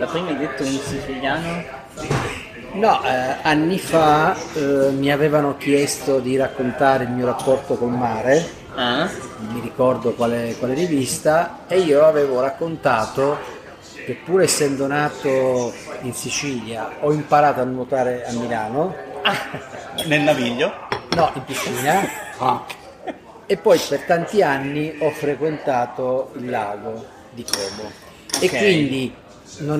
la prima hai detto in siciliano? No, eh, anni fa eh, mi avevano chiesto di raccontare il mio rapporto col mare, Ah? non mi ricordo quale, quale rivista, e io avevo raccontato che pur essendo nato in Sicilia ho imparato a nuotare a Milano, Nel naviglio? no, in piscina, e poi per tanti anni ho frequentato il lago di Como. E Ok. quindi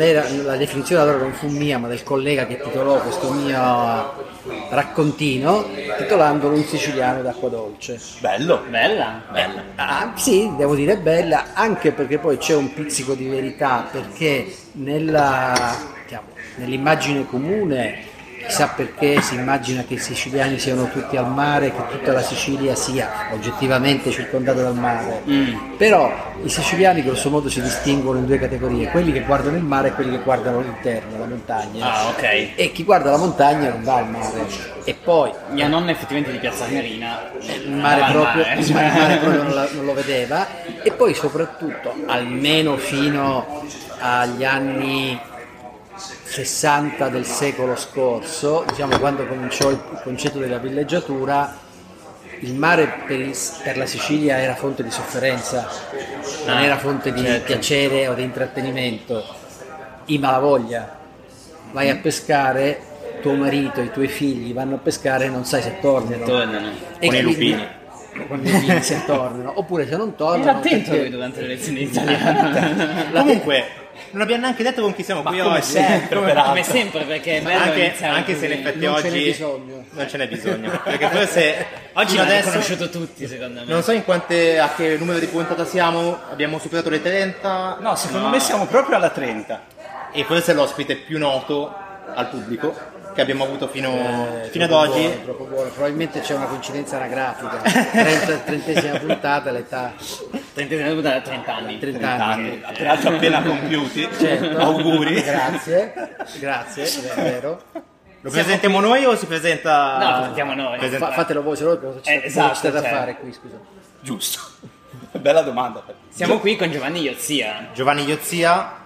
era, la definizione allora non fu mia, ma del collega che titolò questo mio raccontino, titolandolo Un siciliano d'acqua dolce. Bello. Bella? Bella. Ah, sì, devo dire bella, anche perché poi c'è un pizzico di verità, perché nella, diciamo, nell'immagine comune, chissà perché si immagina che i siciliani siano tutti al mare, che tutta la Sicilia sia oggettivamente circondata dal mare. Mm. Però i siciliani grosso modo si distinguono in due categorie, quelli che guardano il mare e quelli che guardano l'interno, la montagna. Ah, ok. E chi guarda la montagna non va al mare. E poi Mia nonna effettivamente di Piazza Armerina. il mare, proprio, mare, il mare proprio non, la- non lo vedeva e poi soprattutto almeno fino agli anni 60 del secolo scorso, diciamo quando cominciò il concetto della villeggiatura, il mare per, il- per la Sicilia era fonte di sofferenza, non Ah, era fonte di certo. piacere o di intrattenimento. I malavoglia, vai a pescare, tuo marito, i tuoi figli vanno a pescare e non sai se tornano. Tornano. E Con i lupini. Con i lupini se tornano, oppure se non tornano. Attento perché- durante le lezioni di italiano. Comunque, non abbiamo neanche detto con chi siamo qui come oggi. sempre, come come sempre, perché è bello anche, anche se in effetti Non ce n'è oggi bisogno. non ce n'è bisogno. Perché forse Oggi l'hanno adesso conosciuto tutti, secondo me. non so in quante, a che numero di puntata siamo, abbiamo superato le 30 No, secondo No. me siamo proprio alla 30. e forse è l'ospite più noto al pubblico che abbiamo avuto fino, Eh, fino ad oggi. buono, troppo buono. Probabilmente c'è una coincidenza anagrafica. 30, trentesima puntata, l'età Trentesima puntata da 30 anni. 30 anni. Peraltro appena compiuti. Certo. Auguri. Grazie, grazie, è vero. Lo presentiamo noi o si presenta? No, lo presentiamo noi. Presenta- Fa- fatelo voi, se no c'è Eh, esatto, state a cioè. fare qui, scusa. Giusto. Bella domanda. Siamo qui con Giovanni Iozia, Giovanni Iozia,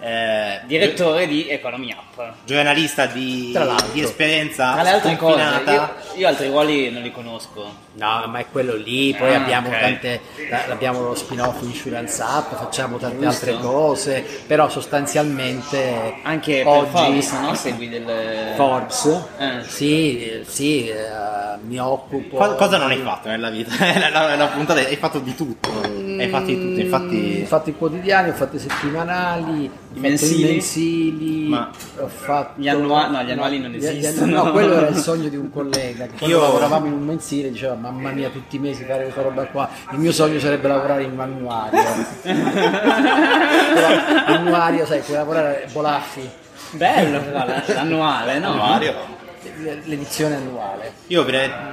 eh, direttore di Economy Up. giornalista di, di esperienza Tra le altre cose, io, io altri ruoli non li conosco. No, ma è quello lì, poi Ah, abbiamo ok. tante, abbiamo lo spin-off Insurance Up, facciamo tante Giusto. altre cose, però sostanzialmente Anche per oggi Forbes, no? Segui del... Forbes, Eh. sì, sì, eh, mi occupo. Co- Cosa non hai fatto nella vita? la, la- la puntata hai fatto di tutto. Hai fatto di tutto, Ho infatti. fatto i quodiani, ho fatto i settimanali, ho fatto mensili? i mensili, Ma- ho fatto... Gli annua- no, gli annuali non esistono. no, quello era il sogno di un collega, che quando Io- lavoravamo in un mensile diceva mamma mia tutti i mesi fare questa roba qua, il mio sogno sarebbe lavorare in annuario. Però annuario, sai, puoi lavorare a Bolaffi, Bello l'annuale, no? Mario. L'edizione annuale. Io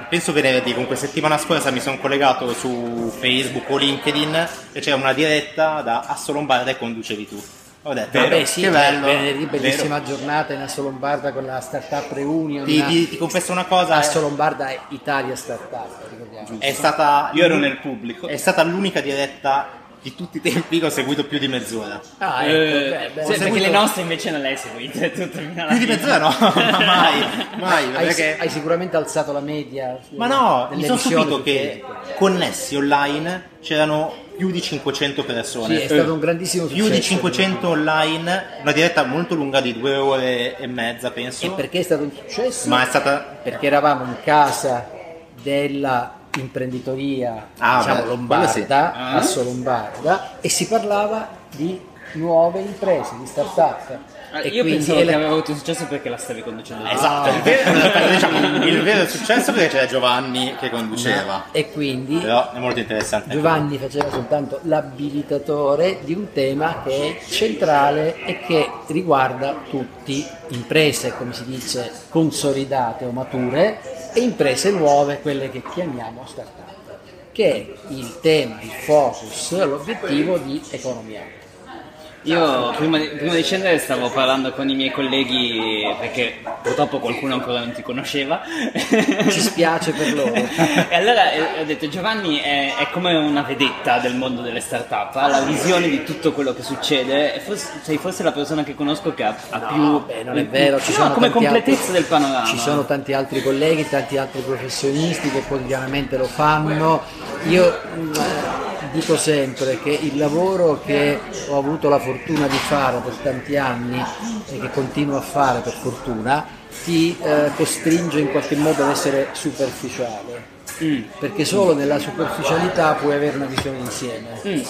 penso venerdì, comunque settimana scorsa mi sono collegato su Facebook o LinkedIn e c'era una diretta da Asso Lombarda e conducevi tu. Ho detto, Vabbè sì, che bello. venerdì bellissima giornata in Asso Lombarda con la startup reunion. Ti, ti- ti confesso una cosa, Asso è, Lombarda è Italia Startup, ricordiamo. è stata, Io ero nel pubblico. è stata l'unica diretta di tutti i tempi che ho seguito più di mezz'ora. Ah, ecco, Eh, beh, beh, sì, seguito- le nostre invece non le hai seguite tutte fino alla Più di mezz'ora no, ma mai, mai, hai, perché... hai sicuramente alzato la media. Ma no, mi sono stupito che Facebook. connessi online c'erano più di 500 persone. Sì, è stato un grandissimo più successo. di 500 online, una diretta molto lunga di due ore e mezza, penso. E perché è stato un successo? Ma è stata Perché eravamo in casa della imprenditoria Ah, diciamo, beh, lombarda, sì. Ah. Asso Lombarda, e si parlava di nuove imprese, di start-up. Ah, E Io quindi pensavo che la- aveva avuto successo perché la stavi conducendo. Esatto, il vero, diciamo, il vero successo perché c'era Giovanni che conduceva. E quindi Però è molto interessante. Giovanni faceva soltanto l'abilitatore di un tema che è centrale e che riguarda tutti, imprese come si dice consolidate o mature e imprese nuove, quelle che chiamiamo start-up, che è il tema, il focus, l'obiettivo di economia. Io prima di, prima di scendere stavo parlando con i miei colleghi perché purtroppo qualcuno ancora non ti conosceva. Ci spiace per loro. e allora eh, ho detto Giovanni è, è come una vedetta del mondo delle start-up, ha la visione di tutto quello che succede e forse, sei forse la persona che conosco che ha, ha più... Beh, non è vero, ci no, sono come completezza altri- del panorama. Ci sono tanti altri colleghi, tanti altri professionisti che quotidianamente lo fanno. Io mh, dico sempre che il lavoro che ho avuto la fortuna di fare per tanti anni e che continuo a fare per fortuna ti eh, costringe in qualche modo ad essere superficiale. Mm. Perché solo nella superficialità puoi avere una visione insieme. Mm.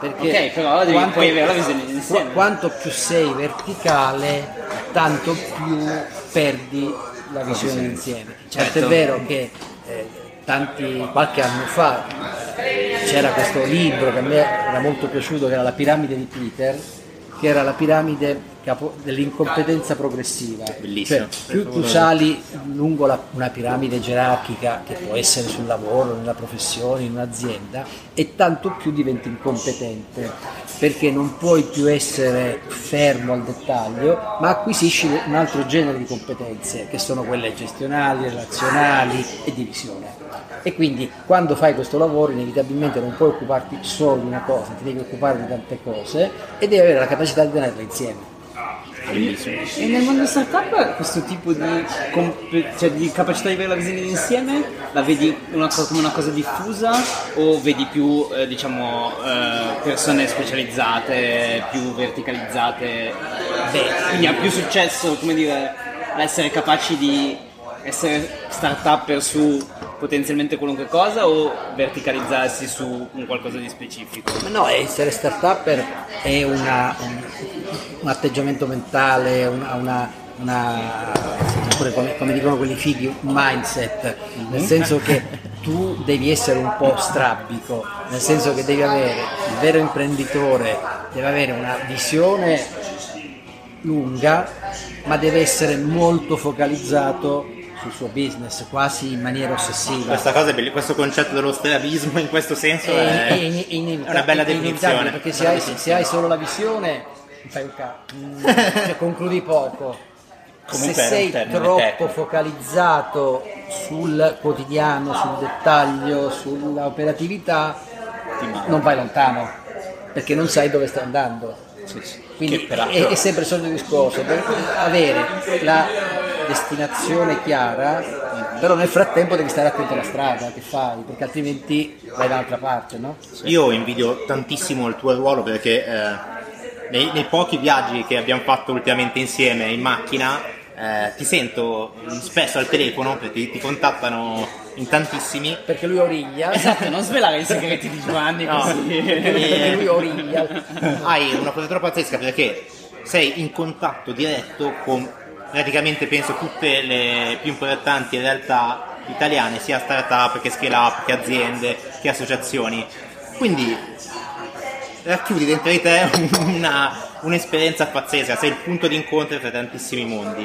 Perché Ok, però devi quanto- avere la visione insieme. Qu- quanto più sei verticale, tanto più perdi la visione insieme. Certo è Certo. vero che eh, tanti, qualche anno fa c'era questo libro che a me era molto piaciuto, che era La piramide di Peter, che era la piramide dell'incompetenza progressiva. Bellissimo. Cioè, più tu sali lungo la- una piramide gerarchica, che può essere sul lavoro, nella professione, in un'azienda, e tanto più diventi incompetente, perché non puoi più essere fermo al dettaglio, ma acquisisci un altro genere di competenze, che sono quelle gestionali, relazionali e di visione. E quindi quando fai questo lavoro inevitabilmente non puoi occuparti solo di una cosa, ti devi occupare di tante cose e devi avere la capacità di tenerle insieme. E nel mondo startup questo tipo di, compe- cioè di capacità di avere la visione d'insieme la vedi una co- come una cosa diffusa o vedi più eh, diciamo eh, persone specializzate, più verticalizzate? Beh, quindi ha più successo, come dire, essere capaci di essere start-upper su potenzialmente qualunque cosa o verticalizzarsi su un qualcosa di specifico? Ma no, essere start-upper è una- un, un atteggiamento mentale, una, una- una- come, come dicono quelli fighi, un mindset, nel senso che tu devi essere un po' strabico, nel senso che devi avere, il vero imprenditore deve avere una visione lunga, ma deve essere molto focalizzato sul suo business, quasi in maniera ossessiva. Questa cosa è bella, questo concetto dello strabismo in questo senso è, è, è in- è una bella definizione. perché se hai, se hai solo la visione fai un cazzo cioè, concludi poco Comunque se sei troppo tecnico. focalizzato sul quotidiano sul dettaglio sulla operatività non vai lontano perché non sai dove stai andando quindi Che peraltro- è, è sempre il solito discorso per avere la destinazione chiara però nel frattempo devi stare attento alla strada che fai perché altrimenti vai dall'altra parte no? Io invidio tantissimo il tuo ruolo perché eh, nei, nei pochi viaggi che abbiamo fatto ultimamente insieme in macchina eh, ti sento spesso al telefono perché ti contattano in tantissimi perché lui origlia Esatto, non svelare i segreti di Giovanni No. così. perché lui origlia hai una potenza pazzesca perché sei in contatto diretto con praticamente penso tutte le più importanti realtà italiane, sia start-up che scale up, che aziende, che associazioni. Quindi racchiudi dentro di te una- un'esperienza pazzesca, sei il punto di incontro tra tantissimi mondi.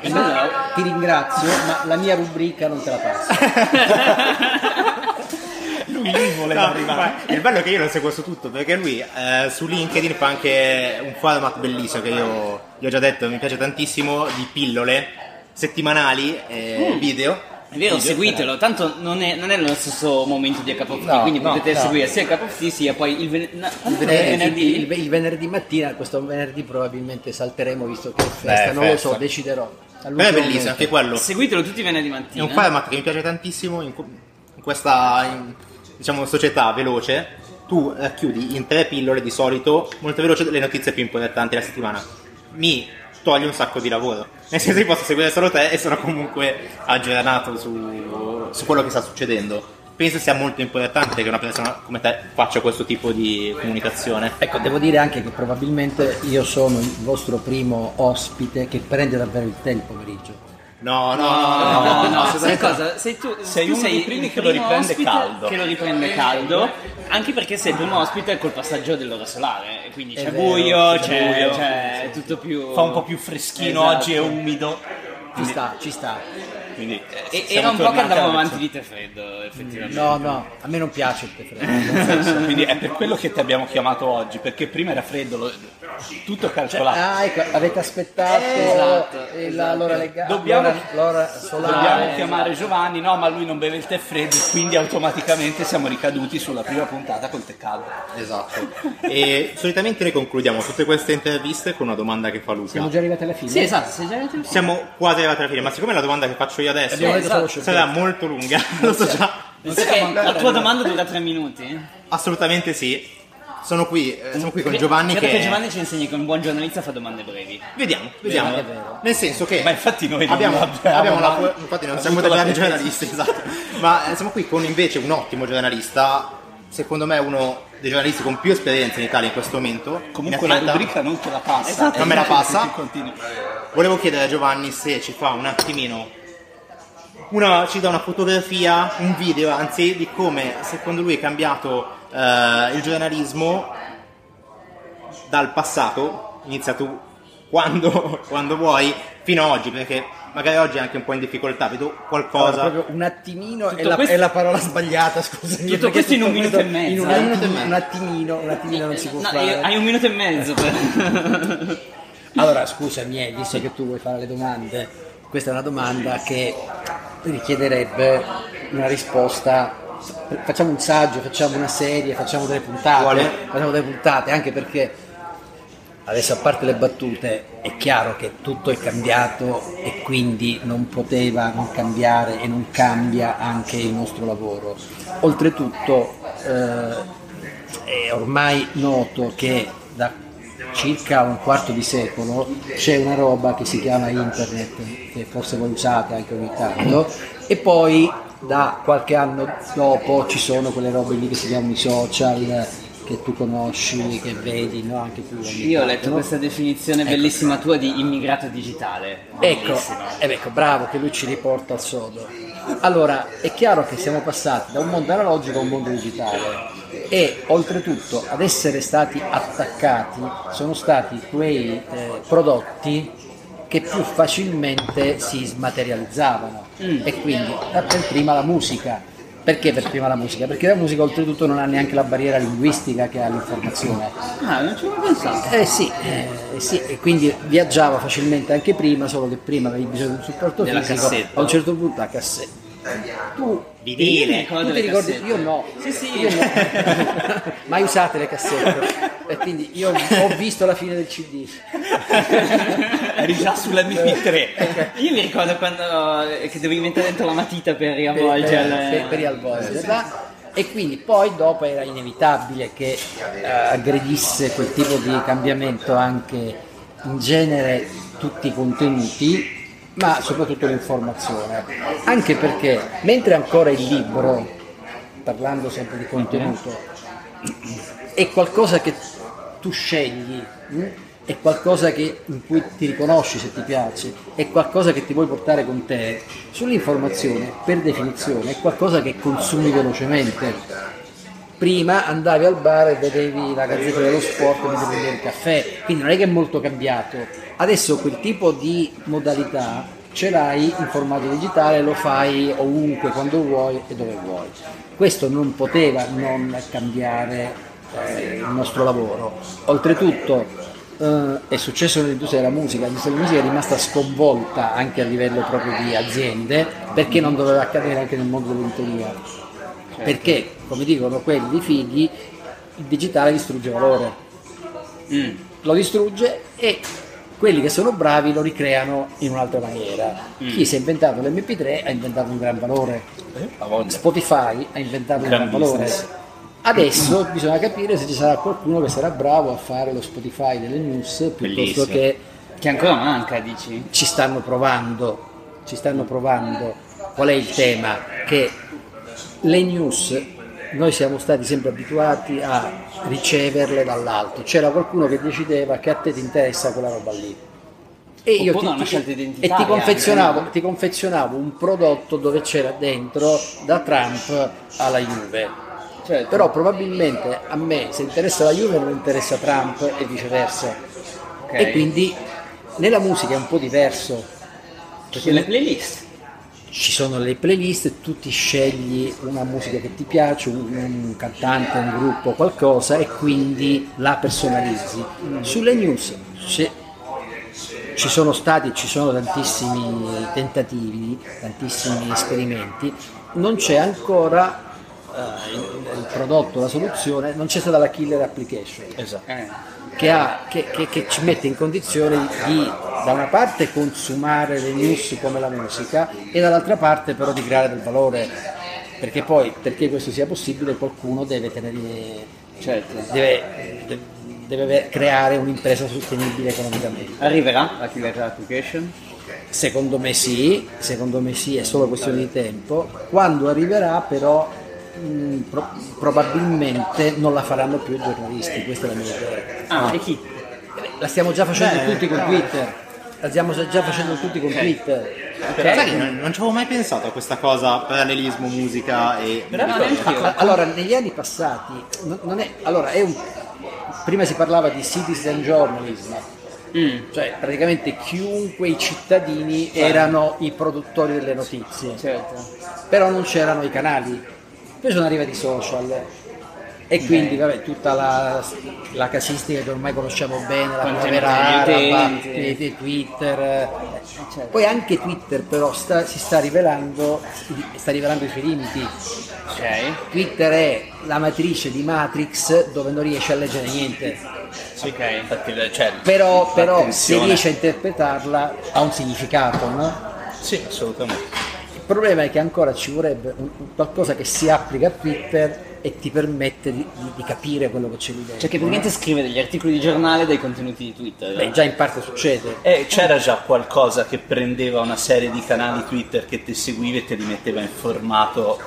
Io ti ringrazio ma la mia rubrica non te la passo Lui lì voleva No, arrivare. il bello è che io lo seguo su tutto perché lui eh, su LinkedIn fa anche un format bellissimo che io gli ho già detto mi piace tantissimo di pillole settimanali eh, video È vero, seguitelo, tanto non è, non è nello stesso momento di Cup of Tea, No, quindi no, potete no. seguire sia il Cup of Tea sia poi il, ven- il il venerdì, venerdì. il- il venerdì mattina questo venerdì probabilmente salteremo visto che è festa Beh, non lo festa. so deciderò però è bellissimo momento. anche quello Seguitelo tutti i venerdì è mattina. un format che mi piace tantissimo in, in questa in- diciamo società veloce tu racchiudi in tre pillole di solito molto veloce le notizie più importanti della settimana mi toglie un sacco di lavoro. Nel senso che posso seguire solo te e sono comunque aggiornato su, su quello che sta succedendo. Penso sia molto importante che una persona come te faccia questo tipo di comunicazione. Ecco devo dire anche che probabilmente io sono il vostro primo ospite che prende davvero il tè il pomeriggio no no no, No, no, sai assolutamente no. cosa? Sei tu Sei tu uno sei dei primi il che lo riprende caldo. Che lo riprende caldo, anche perché sei il primo ospite col passaggio dell'ora solare, e quindi c'è vero, buio, c'è c'è, buio. c'è è tutto più... Fa un po' più freschino Esatto. oggi, è umido. ci sta ci sta Quindi, E, siamo era un po' che andavamo avanti di tè freddo, effettivamente. no no a me non piace il tè freddo. Quindi è per quello che ti abbiamo chiamato oggi, perché prima era freddo, lo- tutto calcolato. Ah, ecco, avete aspettato Esatto, il- esatto. l'ora legale, Dobbiamo- l'ora, l'ora solare. Dobbiamo chiamare Giovanni, no, ma lui non beve il tè freddo, quindi automaticamente siamo ricaduti sulla prima puntata col tè caldo. Esatto. E solitamente noi concludiamo tutte queste interviste con una domanda che fa Luca. Siamo già arrivati alla fine? Sì, esatto, già arrivato Siamo quasi arrivati alla fine, ma siccome la domanda che faccio io adesso detto solo sarà molto lunga, lo so già. La tua domanda dura tre minuti? Assolutamente sì. Sono qui, eh, siamo qui con Giovanni che... che Giovanni ci insegni che un buon giornalista fa domande brevi. Vediamo, vediamo. È vero. Nel senso che Ma infatti noi non abbiamo, abbiamo abbiamo la- mai infatti non siamo dei pretesa. giornalisti, esatto. Ma eh, siamo qui con invece un ottimo giornalista, secondo me uno dei giornalisti con più esperienza in Italia in questo momento. Comunque la rubrica non te la passa. Esatto, non me la passa. Tu continui. Volevo chiedere a Giovanni se ci fa un attimino una, ci dà una fotografia, un video anzi, di come secondo lui è cambiato eh, il giornalismo dal passato, inizia tu quando, quando vuoi, fino ad oggi, perché magari oggi è anche un po' in difficoltà, vedo Allora, qualcosa. proprio un attimino è la, questo- è la parola sbagliata, scusami. Tutto perché questo in un minuto e mezzo, In un, eh? attimo- un attimino, un attimino non si può No, fare. hai un minuto e mezzo per... Allora, scusami, eh, visto che tu vuoi fare le domande, questa è una domanda che richiederebbe una risposta. Facciamo un saggio, facciamo una serie, facciamo delle puntate, Vuole? facciamo delle puntate, anche perché adesso a parte le battute è chiaro che tutto è cambiato e quindi non poteva non cambiare e non cambia anche il nostro lavoro. Oltretutto eh, è ormai noto che da circa un quarto di secolo c'è una roba che si chiama internet, che forse voi usate anche ogni tanto, e poi da qualche anno dopo ci sono quelle robe lì che si chiamano i social, che tu conosci, che vedi, no? Anche tu. Io ho letto no? questa definizione bellissima tua di immigrato digitale. Ecco, ed ecco, bravo che lui ci riporta al sodo. Allora, è chiaro che siamo passati da un mondo analogico a un mondo digitale e oltretutto ad essere stati attaccati sono stati quei eh, prodotti che più facilmente si smaterializzavano e quindi da per prima la musica. Perché per prima la musica? Perché la musica oltretutto non ha neanche la barriera linguistica che ha l'informazione. Ah, non ci avevo pensato. Eh sì, eh, sì, e quindi viaggiava facilmente anche prima, solo che prima avevi bisogno di un supporto Della fisico, cassetta. a un certo punto la cassetta. Tu, Vinile. tu ti ricordi? cassette. Io no, Sì, sì. io no. mai usate le cassette e quindi io ho visto la fine del CD. Eri già sull'MP3. Io mi ricordo quando eh, che dovevi mettere dentro la matita per riavvolgere. per, per riavvolgerla. E quindi poi dopo era inevitabile che eh, aggredisse quel tipo di cambiamento anche in genere tutti i contenuti, ma soprattutto l'informazione. Anche perché mentre ancora il libro, parlando sempre di contenuto, è qualcosa che tu scegli, mh? è qualcosa che- in cui ti riconosci se ti piace, è qualcosa che ti vuoi portare con te, sull'informazione per definizione è qualcosa che consumi velocemente. Prima andavi al bar e vedevi la gazzetta dello sport e ti prendevi il caffè, quindi non è che è molto cambiato. Adesso quel tipo di modalità ce l'hai in formato digitale, lo fai ovunque, quando vuoi e dove vuoi. Questo non poteva non cambiare eh, il nostro lavoro. Oltretutto eh, è successo nell'industria della musica, l'industria della musica è rimasta sconvolta anche a livello proprio di aziende perché non doveva accadere anche nel mondo dell'editoria. Perché, come dicono quelli figli, il digitale distrugge valore. Mm. Lo distrugge e quelli che sono bravi lo ricreano in un'altra maniera. Chi si è inventato l'MP3 ha inventato un gran valore. Volte. Spotify ha inventato un gran Gran valore. Adesso bisogna capire se ci sarà qualcuno che sarà bravo a fare lo Spotify delle news piuttosto che Che ancora manca, dici? ci stanno provando, ci stanno provando. Qual è il tema? Che le news noi siamo stati sempre abituati a riceverle dall'alto. C'era qualcuno che decideva che a te ti interessa quella roba lì. E io ti, scelta e ti confezionavo, ti confezionavo un prodotto dove c'era dentro da Trump alla Juve. Certo. Però probabilmente a me se interessa la Juve non interessa Trump e viceversa. Ok. E quindi nella musica è un po' diverso. Perché Sulle playlist. Ci sono le playlist, tu ti scegli una musica che ti piace, un, un cantante, un gruppo, qualcosa e quindi la personalizzi. Sulle news ci sono stati, ci sono tantissimi tentativi, tantissimi esperimenti, non c'è ancora eh, il, il prodotto, la soluzione, non c'è stata la killer application Esatto. Eh. Che, ha- che- che- che ci mette in condizione di da una parte consumare le news come la musica e dall'altra parte però di creare del valore perché poi perché questo sia possibile qualcuno deve tenere Certo. deve, de- deve creare un'impresa sostenibile economicamente Arriverà la killer application? secondo me sì secondo me sì è solo questione di tempo quando arriverà però mh, pro- probabilmente non la faranno più i giornalisti questa è la mia idea Ah, e chi? la stiamo già facendo Beh, tutti con Twitter. La stiamo già facendo tutti con Twitter. Sai che non, non ci avevo mai pensato a questa cosa, parallelismo, musica e... No, neanch'io. A- Allora, negli anni passati, è, allora, è un, prima si parlava di citizen journalism, Mm, cioè praticamente chiunque i cittadini erano i produttori delle notizie, certo. però non c'erano i canali. Poi sono arrivati i social e quindi vabbè, tutta la, la casistica che ormai conosciamo bene, la primavera araba, Twitter. eh, Poi anche Twitter però sta- si sta rivelando, sta rivelando i suoi limiti. Ok. Twitter è la matrice di Matrix dove non riesce a leggere niente, Ok. Infatti, cioè, però, però se riesce a interpretarla ha un significato. No? Sì, assolutamente. Il problema è che ancora ci vorrebbe un- un qualcosa che si applica a Twitter e ti permette di, di- di capire quello che c'è lì dentro. Cioè che praticamente scrive degli articoli di giornale dai contenuti di Twitter. Beh, già in parte succede. E c'era già qualcosa che prendeva una serie di canali Twitter che ti seguiva e te li metteva in formato